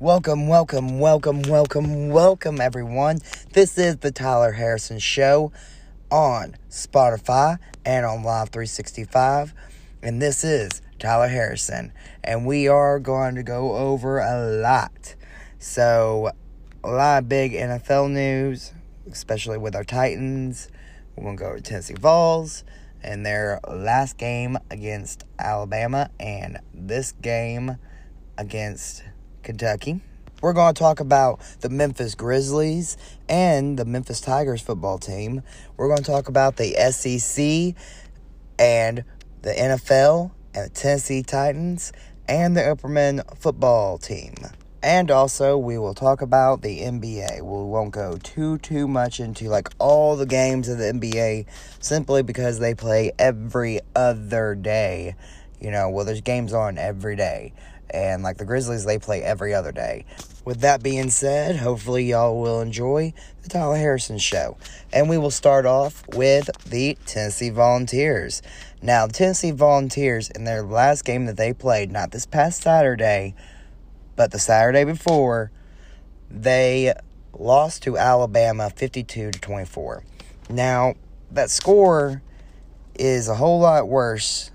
Welcome, welcome, welcome, welcome, welcome, everyone. This is the Tyler Harrison Show on Spotify and on Live 365. And this is Tyler Harrison. And we are going to go over a lot. So, a lot of big NFL news, especially with our Titans. We're going to go to Tennessee Vols and their last game against Alabama and this game against Kentucky. We're going to talk about the Memphis Grizzlies and the Memphis Tigers football team. We're going to talk about the SEC and the NFL and the Tennessee Titans and the Upperman football team. And also, we will talk about the NBA. We won't go too, too much into like all the games of the NBA simply because they play every other day. You know, well, there's games on every day. And like the Grizzlies, they play every other day. With that being said, hopefully y'all will enjoy the Tyler Harrison Show. And we will start off with the Tennessee Volunteers. Now, the Tennessee Volunteers, in their last game that they played, not this past Saturday, but the Saturday before, they lost to Alabama 52 to 24. Now, that score is a whole lot worse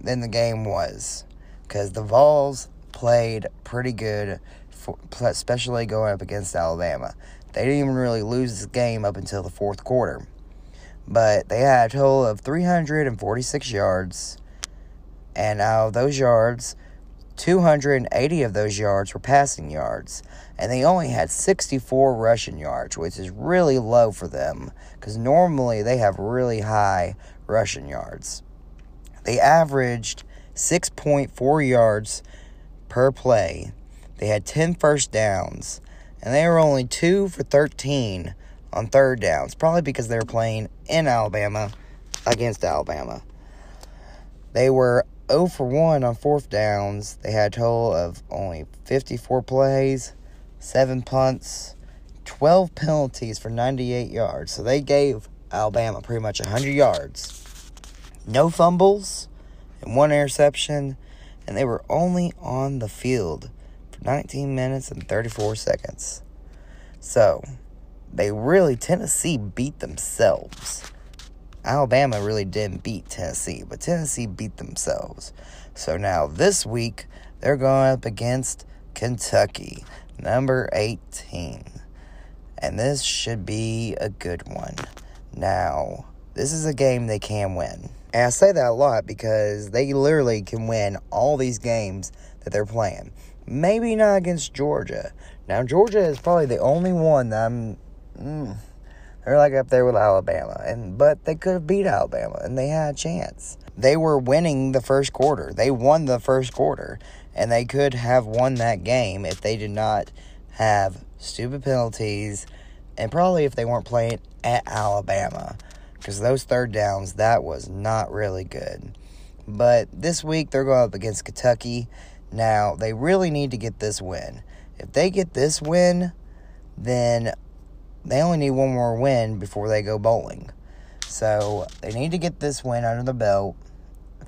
than the game was because the Vols played pretty good, for, especially going up against Alabama. They didn't even really lose this game up until the fourth quarter. But they had a total of 346 yards, and out of those yards, 280 of those yards were passing yards, and they only had 64 rushing yards, which is really low for them because normally they have really high rushing yards. They averaged 6.4 yards per play. They had 10 first downs, and they were only 2 for 13 on third downs, probably because they were playing in Alabama against Alabama. They were 0 for 1 on fourth downs. They had a total of only 54 plays, 7 punts, 12 penalties for 98 yards. So they gave Alabama pretty much 100 yards. No fumbles and one interception, and they were only on the field for 19 minutes and 34 seconds. So, they really, Tennessee beat themselves. Alabama really didn't beat Tennessee, but Tennessee beat themselves. So now this week, they're going up against Kentucky, number 18. And this should be a good one. Now, this is a game they can win. And I say that a lot because they literally can win all these games that they're playing. Maybe not against Georgia. Now, Georgia is probably the only one that I'm. Mm, they're like up there with Alabama, and but they could have beat Alabama, and they had a chance. They were winning the first quarter. They won the first quarter, and they could have won that game if they did not have stupid penalties, and probably if they weren't playing at Alabama, because those third downs that was not really good. But this week they're going up against Kentucky. Now they really need to get this win. If they get this win, then they only need one more win before they go bowling. So they need to get this win under the belt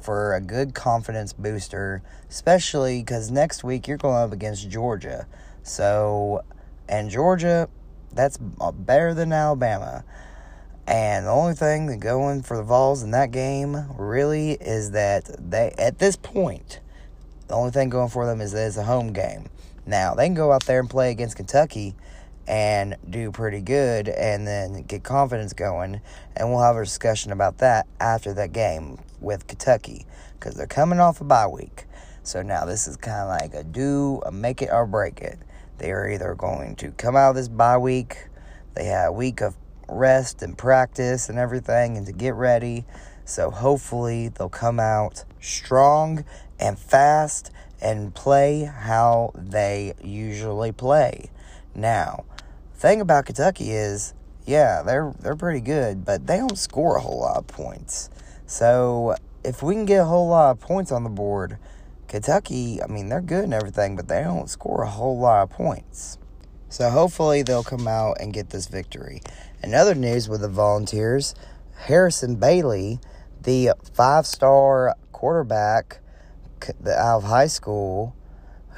for a good confidence booster, especially because next week you're going up against Georgia. So, and Georgia, that's better than Alabama. And the only thing that going for the Vols in that game really is that they, at this point, the only thing going for them is that it's a home game. Now, they can go out there and play against Kentucky and do pretty good and then get confidence going. And we'll have a discussion about that after that game with Kentucky because they're coming off a bye week. So now this is kind of like a do, a make it or break it. They are either going to come out of this bye week, they had a week of rest and practice and everything, and to get ready. So hopefully they'll come out strong and fast and play how they usually play. Now, thing about Kentucky is, yeah, they're they're pretty good, but they don't score a whole lot of points. So if we can get a whole lot of points on the board, Kentucky, I mean, they're good and everything, but they don't score a whole lot of points. So hopefully they'll come out and get this victory. Another news with the Volunteers, Harrison Bailey, the five-star quarterback out of high school,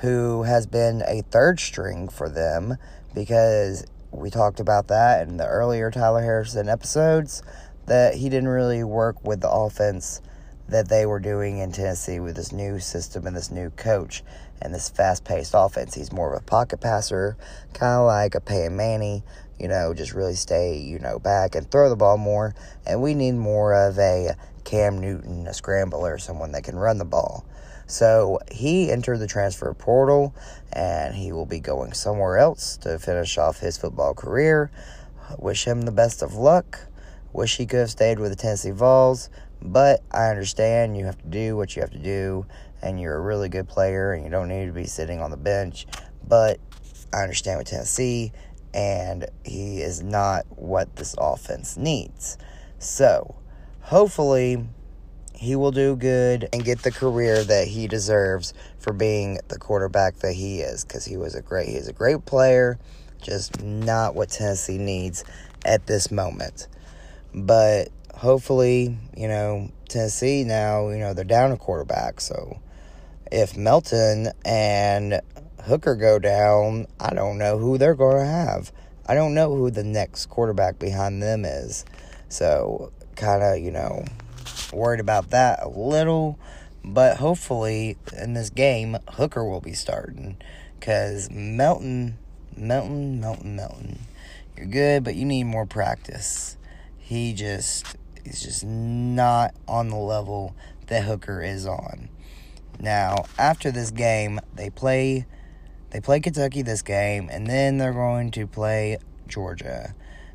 who has been a third string for them because we talked about that in the earlier Tyler Harrison episodes that he didn't really work with the offense that they were doing in Tennessee with this new system and this new coach and this fast paced offense. He's more of a pocket passer, kind of like a Peyton Manning, you know, just really stay, you know, back and throw the ball more. And we need more of a Cam Newton, a scrambler, someone that can run the ball. So he entered the transfer portal and he will be going somewhere else to finish off his football career. Wish him the best of luck. Wish he could have stayed with the Tennessee Vols, but I understand you have to do what you have to do, and you're a really good player, and you don't need to be sitting on the bench. But I understand with Tennessee, and he is not what this offense needs. So, hopefully, he will do good and get the career that he deserves for being the quarterback that he is because he was a great he's a great player just not what Tennessee needs at this moment but hopefully you know Tennessee now you know they're down a quarterback so if Melton and Hooker go down I don't know who they're going to have I don't know who the next quarterback behind them is so kind of you know worried about that a little, but hopefully in this game, Hooker will be starting because Melton, Melton, Melton, Melton, you're good, but you need more practice. He just, he's just not on the level that Hooker is on. Now, after this game, they play they play Kentucky this game and then they're going to play Georgia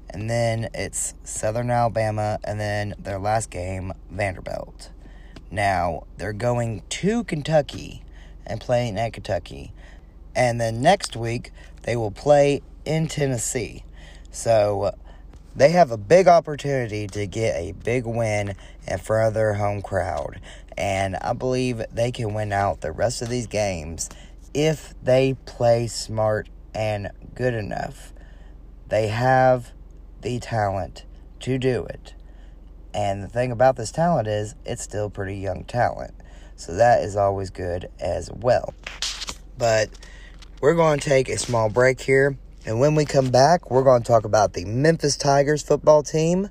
and then it's Southern Alabama, and then their last game, Vanderbilt. Now, they're going to Kentucky and playing at Kentucky. And then next week, they will play in Tennessee. So they have a big opportunity to get a big win in front of their home crowd. And I believe they can win out the rest of these games if they play smart and good enough. They have the talent to do it. And the thing about this talent is it's still pretty young talent. So that is always good as well. But we're going to take a small break here. And when we come back, we're going to talk about the Memphis Tigers football team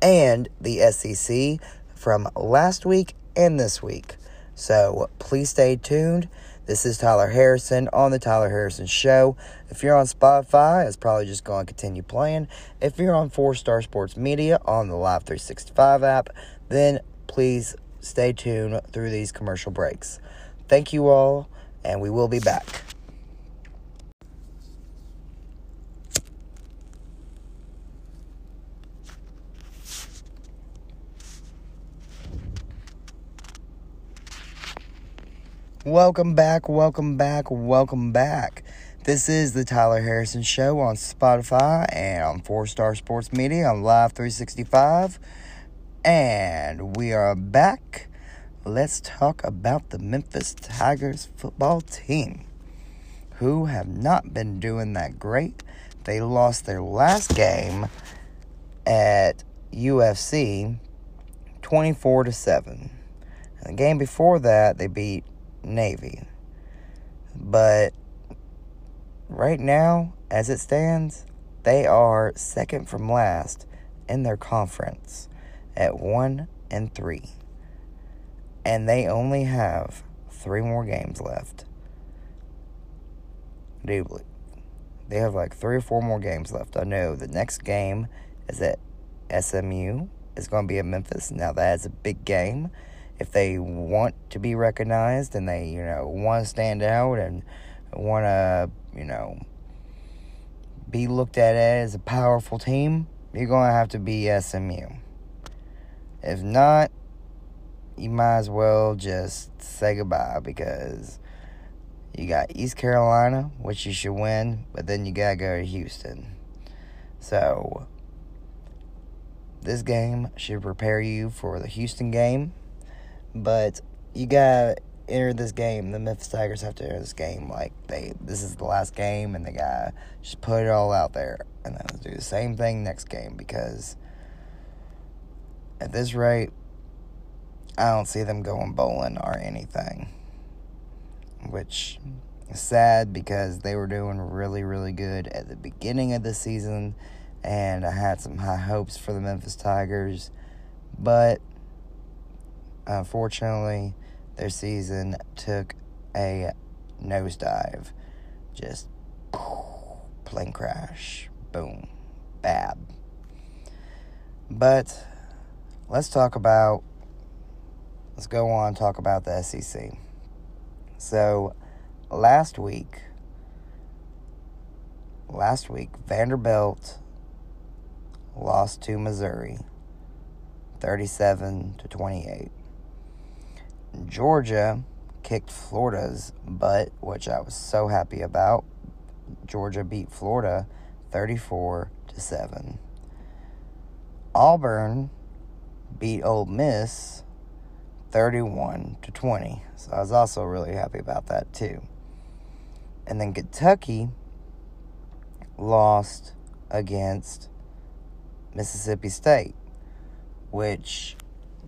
and the SEC from last week and this week. So please stay tuned. This is Tyler Harrison on the Tyler Harrison Show. If you're on Spotify, it's probably just going to continue playing. If you're on Four Star Sports Media on the Live 365 app, then please stay tuned through these commercial breaks. Thank you all, and we will be back. Welcome back, welcome back, welcome back. This is the Tyler Harrison Show on Spotify and on Four Star Sports Media on Live 365. And we are back. Let's talk about the Memphis Tigers football team, who have not been doing that great. They lost their last game at UFC 24 to 7. And the game before that, they beat Navy. But right now, as it stands, they are second from last in their conference at 1 and 3. And they only have 3 more games left. Believe they have like 3 or 4 more games left. I know the next game is at SMU. It's going to be at Memphis. Now that is a big game if they want to be recognized and they, you know, want to stand out and want to, you know, be looked at as a powerful team, you're going to have to be SMU. If not, you might as well just say goodbye because you got East Carolina, which you should win, but then you got to go to Houston. So, this game should prepare you for the Houston game but you gotta enter this game. The Memphis Tigers have to enter this game like they this is the last game, and they gotta just put it all out there, and then do the same thing next game because at this rate, I don't see them going bowling or anything. Which is sad because they were doing really, really good at the beginning of the season, and I had some high hopes for the Memphis Tigers, but unfortunately, their season took a nosedive. Just plane crash. Boom. Bad. But let's talk about, let's go on talk about the SEC. So last week, last week, Vanderbilt lost to Missouri 37 to 28. Georgia kicked Florida's butt, which I was so happy about. Georgia beat Florida 34 to 7. Auburn beat Ole Miss 31 to 20. So I was also really happy about that too. And then Kentucky lost against Mississippi State, which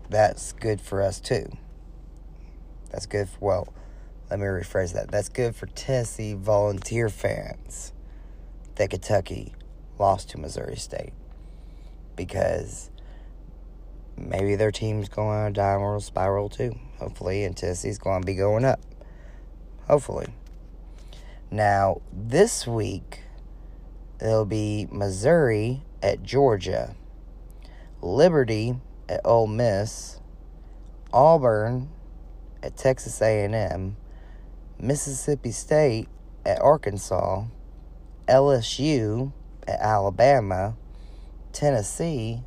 that's good for us too. That's good for, well, let me rephrase that. That's good for Tennessee volunteer fans that Kentucky lost to Missouri State because maybe their team's going on a downward spiral too. Hopefully, and Tennessee's going to be going up. Hopefully. Now, this week, it'll be Missouri at Georgia, Liberty at Ole Miss, Auburn at Texas A&M, Mississippi State at Arkansas, LSU at Alabama, Tennessee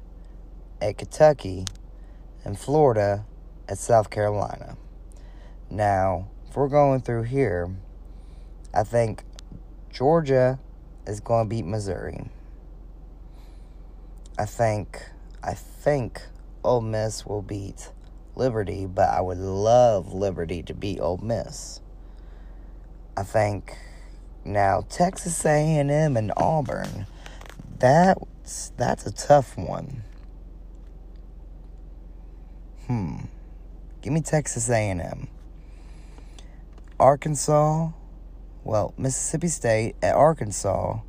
at Kentucky, and Florida at South Carolina. Now, if we're going through here, I think Georgia is going to beat Missouri. I think I think Ole Miss will beat Liberty, but I would love Liberty to beat Ole Miss. I think now Texas A&M and Auburn. That's that's a tough one. Hmm. Give me Texas A&M. Arkansas, well, Mississippi State at Arkansas.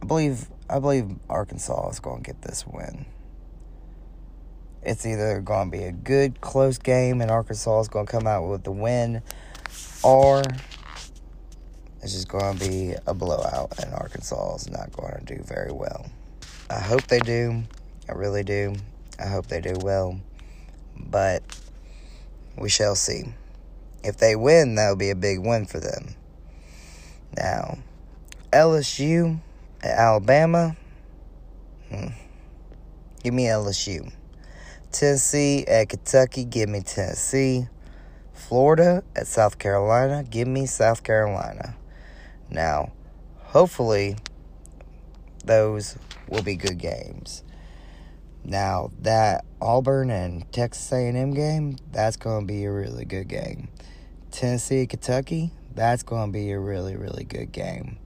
I believe I believe Arkansas is going to get this win. It's either going to be a good close game and Arkansas is going to come out with the win or it's just going to be a blowout and Arkansas is not going to do very well. I hope they do. I really do. I hope they do well. But we shall see. If they win, that'll be a big win for them. Now, LSU Alabama. Hmm. Give me LSU. Tennessee at Kentucky. Give me Tennessee. Florida at South Carolina. Give me South Carolina. Now, hopefully, those will be good games. Now that Auburn and Texas A&M game, that's going to be a really good game. Tennessee, Kentucky, that's going to be a really really good game.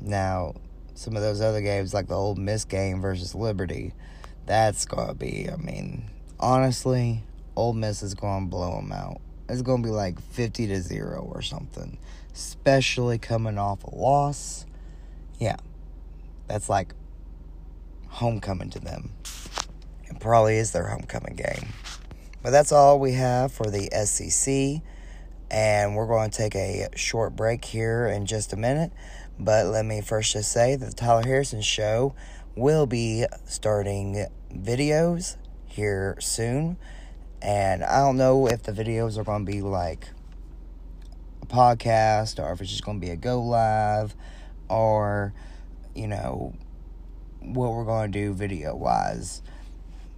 Now, some of those other games like the Ole Miss game versus Liberty, that's to be. I mean, honestly, Ole Miss is to blow them out. It's to be like fifty to zero or something, especially coming off a loss. Yeah, that's like homecoming to them. It probably is their homecoming game. But that's all we have for the SEC. And we're going to take a short break here in just a minute. But let me first just say that the Tyler Harrison Show will be starting videos here soon. And I don't know if the videos are going to be like a podcast or if it's just going to be a go live or, you know, what we're going to do video wise.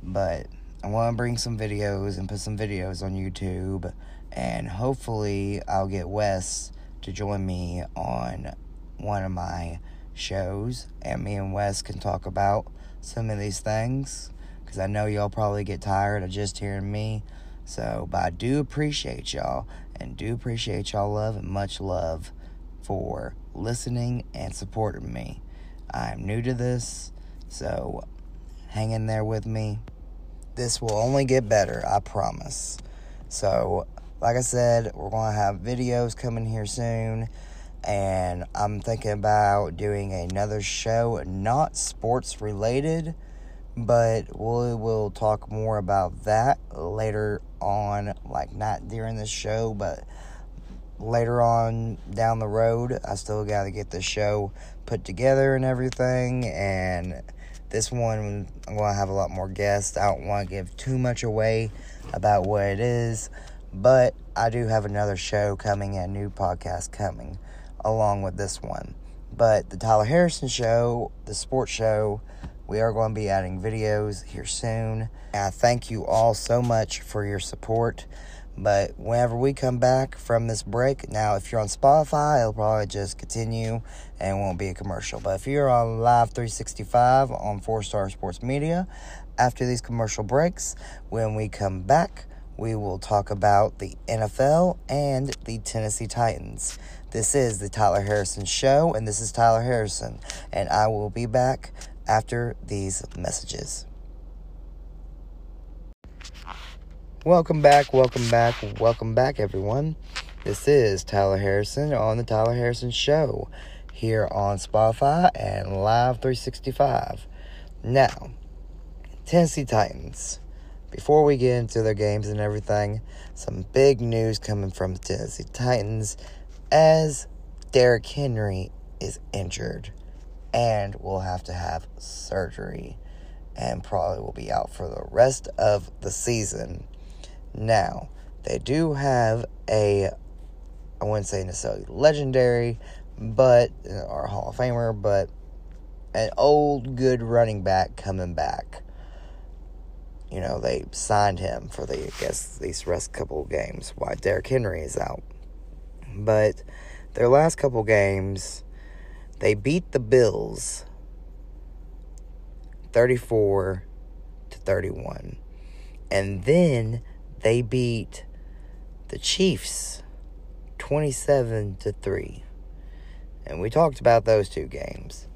But I want to bring some videos and put some videos on YouTube. And hopefully, I'll get Wes to join me on one of my shows. And me and Wes can talk about some of these things. Because I know y'all probably get tired of just hearing me. So, but I do appreciate y'all. And do appreciate y'all love and much love for listening and supporting me. I'm new to this so hang in there with me. This will only get better, I promise. So like I said, we're going to have videos coming here soon. And I'm thinking about doing another show, not sports related, but we will talk more about that later on. Like, not during the show, but later on down the road. I still got to get the show put together and everything. And this one, I'm going to have a lot more guests. I don't want to give too much away about what it is, but I do have another show coming, a new podcast coming along with this one. But the Tyler Harrison show, the sports show, we are going to be adding videos here soon. I thank you all so much for your support. But whenever we come back from this break, now if you're on Spotify, it'll probably just continue and won't be a commercial. But if you're on Live 365 on Four Star Sports Media, after these commercial breaks, when we come back, we will talk about the NFL and the Tennessee Titans. This is the Tyler Harrison Show, and this is Tyler Harrison, and I will be back after these messages. Welcome back, welcome back, welcome back, everyone. This is Tyler Harrison on the Tyler Harrison Show here on Spotify and Live 365. Now, Tennessee Titans. Before we get into their games and everything, some big news coming from the Tennessee Titans as Derrick Henry is injured and will have to have surgery and probably will be out for the rest of the season. Now, they do have a, I wouldn't say necessarily legendary, but, uh, or Hall of Famer, but an old good running back coming back. You know, they signed him for the, I guess, these rest couple games while Derrick Henry is out. But their last couple games, they beat the Bills 34 to 31. And then they beat the Chiefs 27 to 3. And we talked about those two games.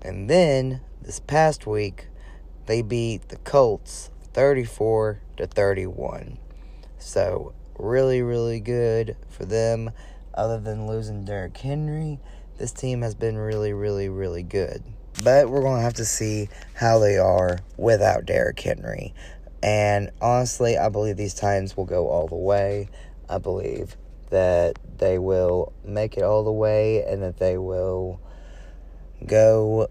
And then this past week they beat the Colts 34 to 31. So, really really good for them other than losing Derrick Henry. This team has been really really really good. But we're going to have to see how they are without Derrick Henry. And honestly, I believe these Titans will go all the way. I believe that they will make it all the way and that they will go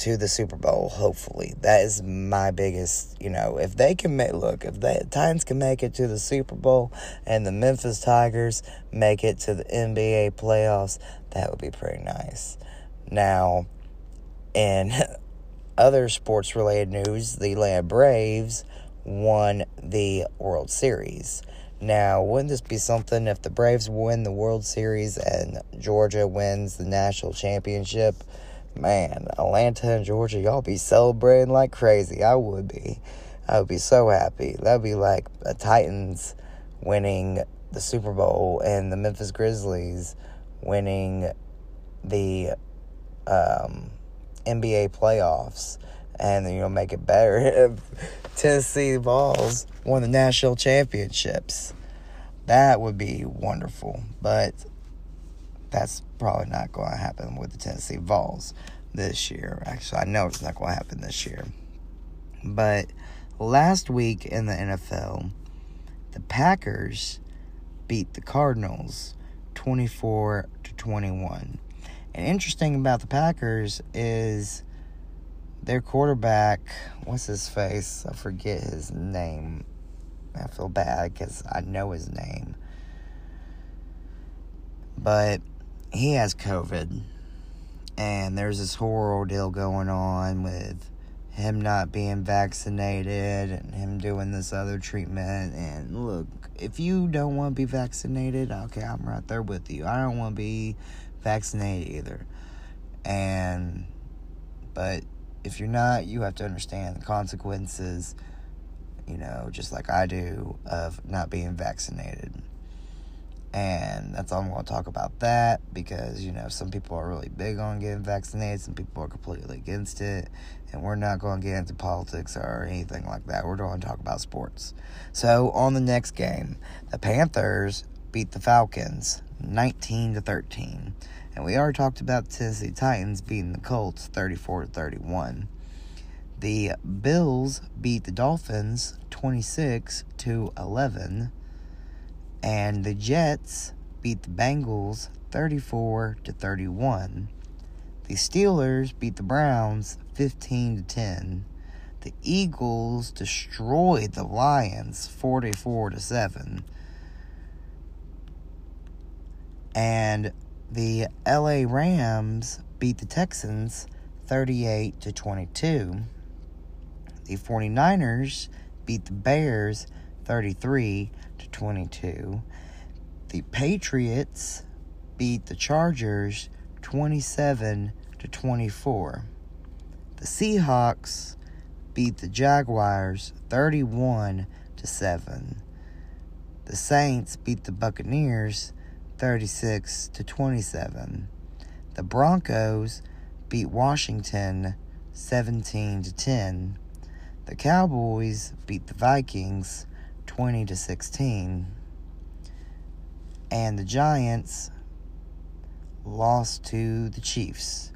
to the Super Bowl, hopefully. That is my biggest, you know, if they can make, look, if the Titans can make it to the Super Bowl and the Memphis Tigers make it to the NBA playoffs, that would be pretty nice. Now, in other sports related news, the Atlanta Braves won the World Series. Now, wouldn't this be something if the Braves win the World Series and Georgia wins the national championship? Man, Atlanta and Georgia, y'all be celebrating like crazy. I would be. I would be so happy. That'd be like the Titans winning the Super Bowl and the Memphis Grizzlies winning the um, NBA playoffs and you know make it better if Tennessee Vols won the national championships. That would be wonderful, but that's probably not going to happen with the Tennessee Vols this year. Actually, I know it's not going to happen this year. But last week in the NFL, the Packers beat the Cardinals 24 to 21. And interesting about the Packers is their quarterback, what's his face? I forget his name. I feel bad because I know his name. But he has COVID. And there's this horrible deal going on with him not being vaccinated and him doing this other treatment. And look, if you don't want to be vaccinated, okay, I'm right there with you. I don't want to be vaccinated either. And, but if you're not, you have to understand the consequences, you know, just like I do, of not being vaccinated. And that's all I'm going to talk about that because, you know, some people are really big on getting vaccinated, some people are completely against it. And we're not going to get into politics or anything like that. We're going to talk about sports. So, on the next game, the Panthers beat the Falcons 19 to 13. And we already talked about Tennessee Titans beating the Colts 34 to 31. The Bills beat the Dolphins 26 to 11 and the Jets beat the Bengals 34 to 31. The Steelers beat the Browns 15 to 10. The Eagles destroyed the Lions 44 to 7. And the LA Rams beat the Texans 38 to 22. The 49ers beat the Bears 33 to 22. The Patriots beat the Chargers 27 to 24. The Seahawks beat the Jaguars 31 to 7. The Saints beat the Buccaneers 36 to 27. The Broncos beat Washington 17 to 10. The Cowboys beat the Vikings 20 to 16. And the Giants lost to the Chiefs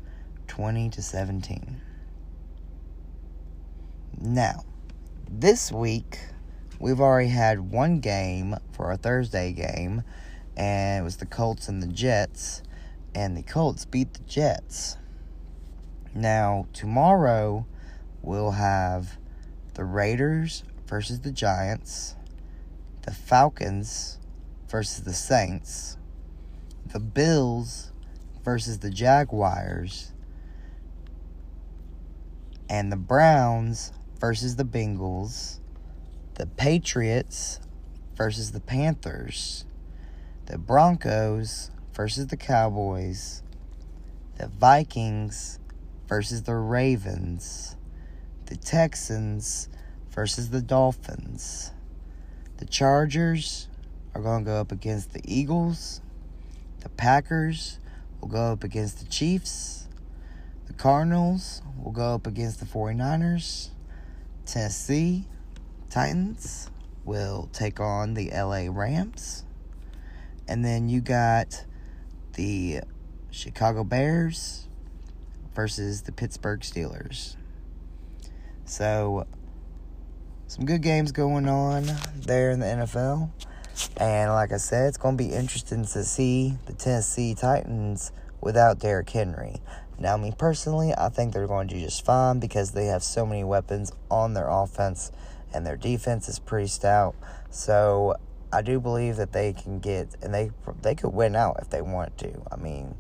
20 to 17. Now, this week we've already had one game for our Thursday game and it was the Colts and the Jets, and the Colts beat the Jets. Now, tomorrow we'll have the Raiders versus the Giants, the Falcons versus the Saints, the Bills versus the Jaguars, and the Browns versus the Bengals, the Patriots versus the Panthers the Broncos versus the Cowboys, the Vikings versus the Ravens, the Texans versus the Dolphins. The Chargers are going to go up against the Eagles. The Packers will go up against the Chiefs. The Cardinals will go up against the 49ers. Tennessee Titans will take on the LA Rams. And then you got the Chicago Bears versus the Pittsburgh Steelers. So, some good games going on there in the NFL. And like I said, it's going to be interesting to see the Tennessee Titans without Derrick Henry. Now, me personally, I think they're going to do just fine because they have so many weapons on their offense and their defense is pretty stout. So, I do believe that they can get and they they could win out if they want to. I mean,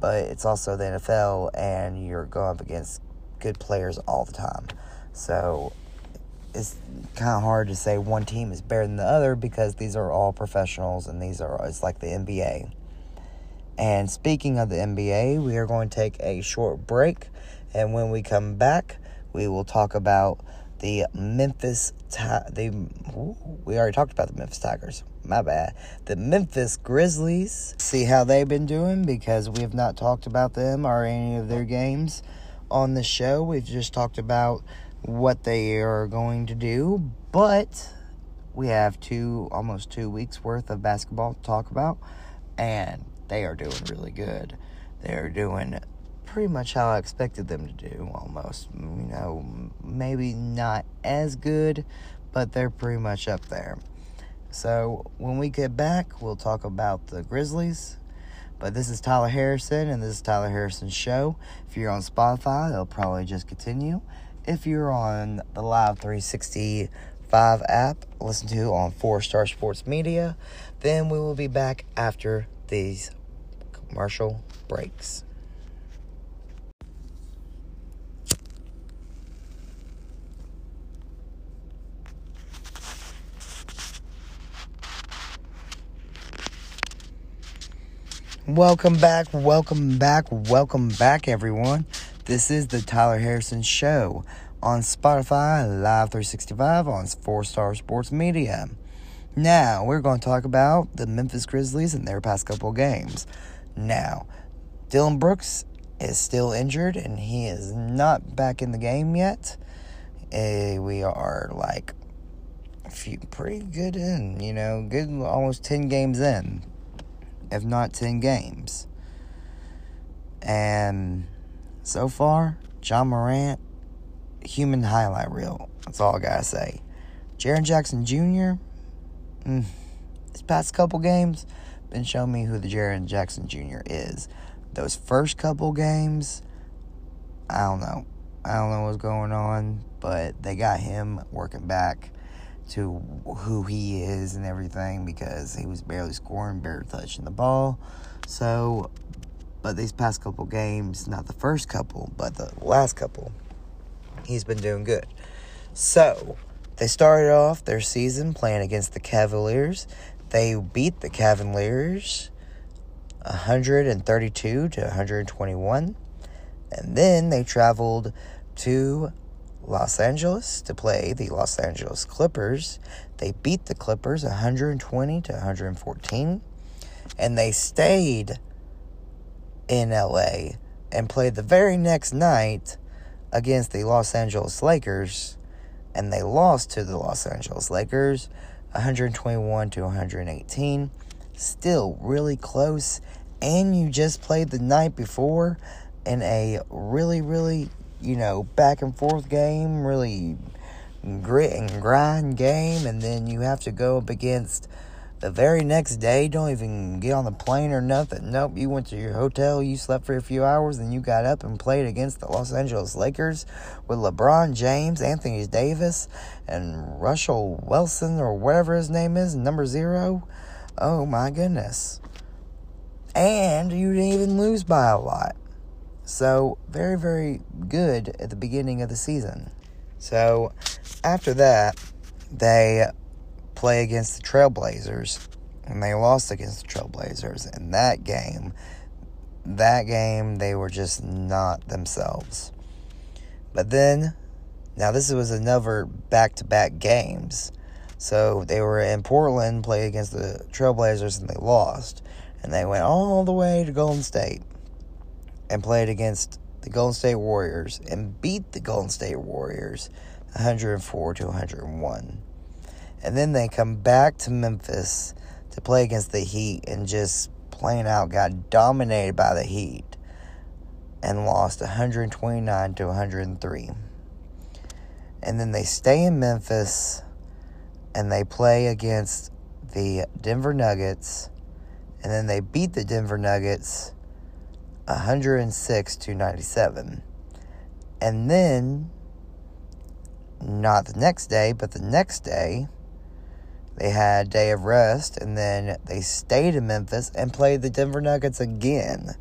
but it's also the NFL and you're going up against good players all the time. So it's kind of hard to say one team is better than the other because these are all professionals and these are it's like the NBA. And speaking of the NBA, we are going to take a short break and when we come back, we will talk about the Memphis they we already talked about the Memphis Tigers. My bad. The Memphis Grizzlies. See how they've been doing because we have not talked about them or any of their games on the show. We've just talked about what they are going to do, but we have two almost 2 weeks worth of basketball to talk about and they are doing really good. They're doing pretty much how I expected them to do, almost. You know, maybe not as good, but they're pretty much up there. So when we get back, we'll talk about the Grizzlies. But this is Tyler Harrison, and this is Tyler Harrison's show. If you're on Spotify, it'll probably just continue. If you're on the Live 365 app, listen to on Four Star Sports Media, then we will be back after these commercial breaks. Welcome back, welcome back, welcome back, everyone. This is the Tyler Harrison Show on Spotify, Live 365 on Four Star Sports Media. Now, we're going to talk about the Memphis Grizzlies and their past couple games. Now, Dillon Brooks is still injured and he is not back in the game yet. Uh, we are like few pretty good in, you know, good almost 10 games in, if not 10 games. And so far, Ja Morant, human highlight reel. That's all I gotta say. Jaren Jackson Jr., mm, this past couple games, been showing me who the Jaren Jackson Jr. is. Those first couple games, I don't know. I don't know what's going on, but they got him working back to who he is and everything because he was barely scoring, barely touching the ball. So, but these past couple games, not the first couple, but the last couple, he's been doing good. So, they started off their season playing against the Cavaliers. They beat the Cavaliers 132 to 121. And then they traveled to Los Angeles to play the Los Angeles Clippers. They beat the Clippers 120 to 114. And they stayed in LA and played the very next night against the Los Angeles Lakers. And they lost to the Los Angeles Lakers 121 to 118. Still really close. And you just played the night before in a really, really, you know, back and forth game, really grit and grind game. And then you have to go up against the very next day. Don't even get on the plane or nothing. Nope, you went to your hotel, you slept for a few hours, and you got up and played against the Los Angeles Lakers with LeBron James, Anthony Davis, and Russell Wilson, or whatever his name is, number zero. Oh my goodness. And you didn't even lose by a lot. So, very, very good at the beginning of the season. So, after that, they play against the Trailblazers, and they lost against the Trailblazers. In that game, that game, they were just not themselves. But then, now this was another back to back games. So they were in Portland, play against the Trailblazers, and they lost. And they went all the way to Golden State and played against the Golden State Warriors and beat the Golden State Warriors 104 to 101. And then they come back to Memphis to play against the Heat and just plain out got dominated by the Heat and lost 129 to 103. And then they stay in Memphis and they play against the Denver Nuggets and then they beat the Denver Nuggets 106 to 97. And then not the next day, but the next day they had a day of rest, and then they stayed in Memphis and played the Denver Nuggets again.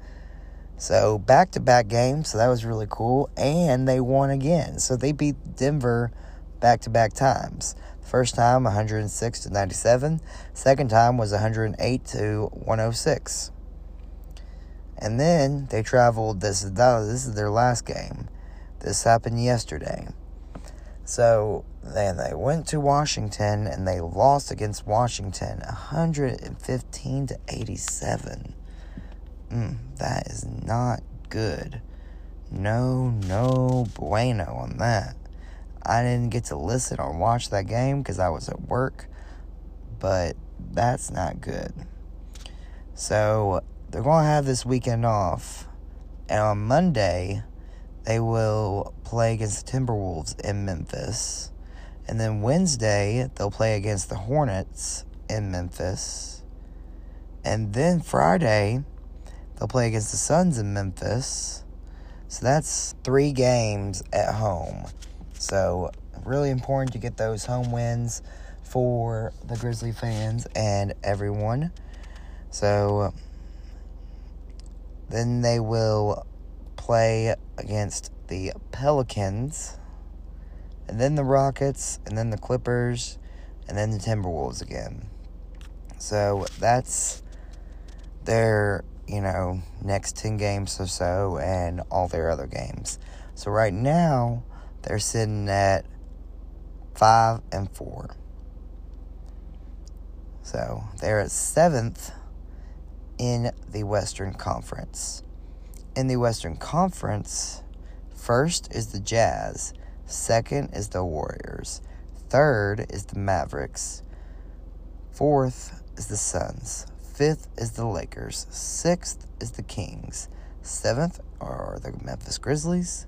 So back to back games, so that was really cool. And they won again. So they beat Denver back to back times. First time 106 to 97. Second time was 108 to 106. And then they traveled this this is their last game. This happened yesterday. So then they went to Washington and they lost against Washington 115 to 87. Mm, that is not good. No, no bueno on that. I didn't get to listen or watch that game because I was at work, but that's not good. So they're going to have this weekend off, and on Monday, they will play against the Timberwolves in Memphis. And then Wednesday, they'll play against the Hornets in Memphis. And then Friday, they'll play against the Suns in Memphis. So that's three games at home. So, really important to get those home wins for the Grizzly fans and everyone. So, then they will play against the Pelicans and then the Rockets, and then the Clippers, and then the Timberwolves again. So that's their, you know, next 10 games or so, and all their other games. So right now, they're sitting at 5 and 4. So they're at seventh in the Western Conference. In the Western Conference, first is the Jazz, second is the Warriors, third is the Mavericks, fourth is the Suns, fifth is the Lakers, sixth is the Kings, seventh are the Memphis Grizzlies,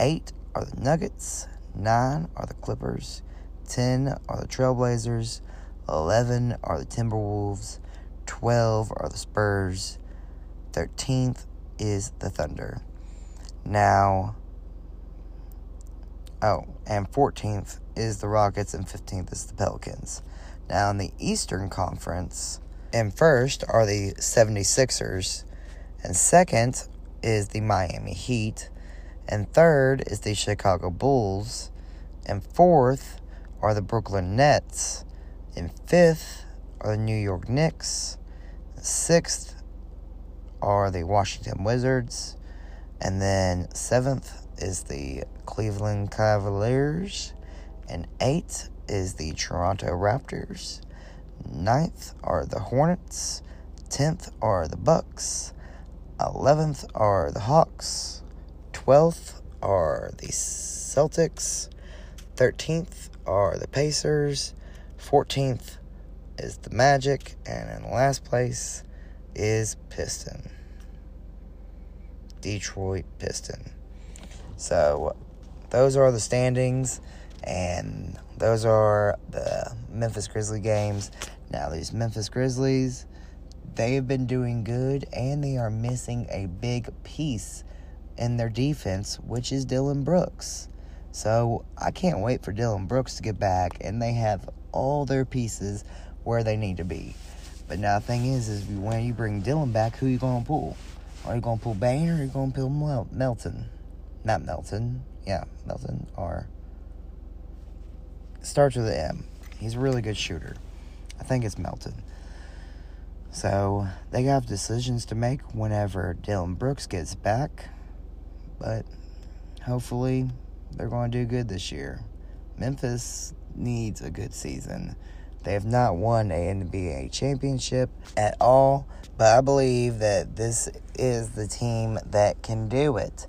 eight are the Nuggets, nine are the Clippers, ten are the Trailblazers, eleven are the Timberwolves, twelve are the Spurs, thirteenth is the Thunder. Now, oh, and 14th is the Rockets, and 15th is the Pelicans. Now, in the Eastern Conference, and first are the 76ers, and second is the Miami Heat, and third is the Chicago Bulls, and fourth are the Brooklyn Nets, and fifth are the New York Knicks, sixth are the Washington Wizards, and then seventh is the Cleveland Cavaliers, and eighth is the Toronto Raptors. Ninth are the Hornets. Tenth are the Bucks. Eleventh are the Hawks. Twelfth are the Celtics. Thirteenth are the Pacers. Fourteenth is the Magic, and in last place is Piston. Detroit Piston. So those are the standings, and those are the Memphis Grizzly games. Now, these Memphis Grizzlies, they have been doing good, and they are missing a big piece in their defense, which is Dillon Brooks. So I can't wait for Dillon Brooks to get back, and they have all their pieces where they need to be. But now the thing is, is when you bring Dillon back, who you gonna pull? Are you gonna pull Bane or are you gonna pull Mel- Melton? Not Melton, yeah, Melton. Or starts with an M. He's a really good shooter. I think it's Melton. So they have decisions to make whenever Dillon Brooks gets back, but hopefully they're going to do good this year. Memphis needs a good season. They have not won a NBA championship at all, but I believe that this is the team that can do it.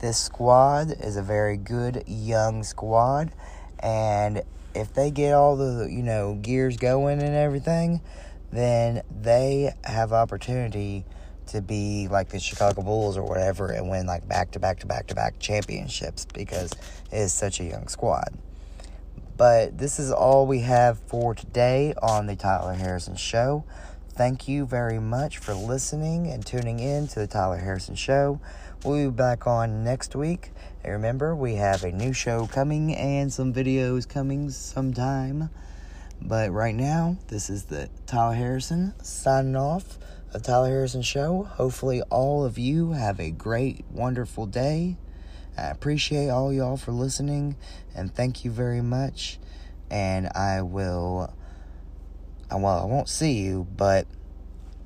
This squad is a very good young squad, and if they get all the, you know, gears going and everything, then they have opportunity to be like the Chicago Bulls or whatever and win like back to back to back to back championships because it is such a young squad. But this is all we have for today on the Tyler Harrison Show. Thank you very much for listening and tuning in to the Tyler Harrison Show. We'll be back on next week. And remember, we have a new show coming and some videos coming sometime. But right now, this is the Tyler Harrison signing off of Tyler Harrison Show. Hopefully, all of you have a great, wonderful day. I appreciate all y'all for listening and thank you very much. And I will, well, I won't see you, but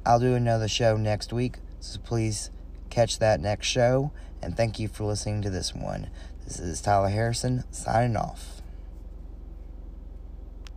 I'll do another show next week. So please catch that next show. And thank you for listening to this one. This is Tyler Harrison signing off.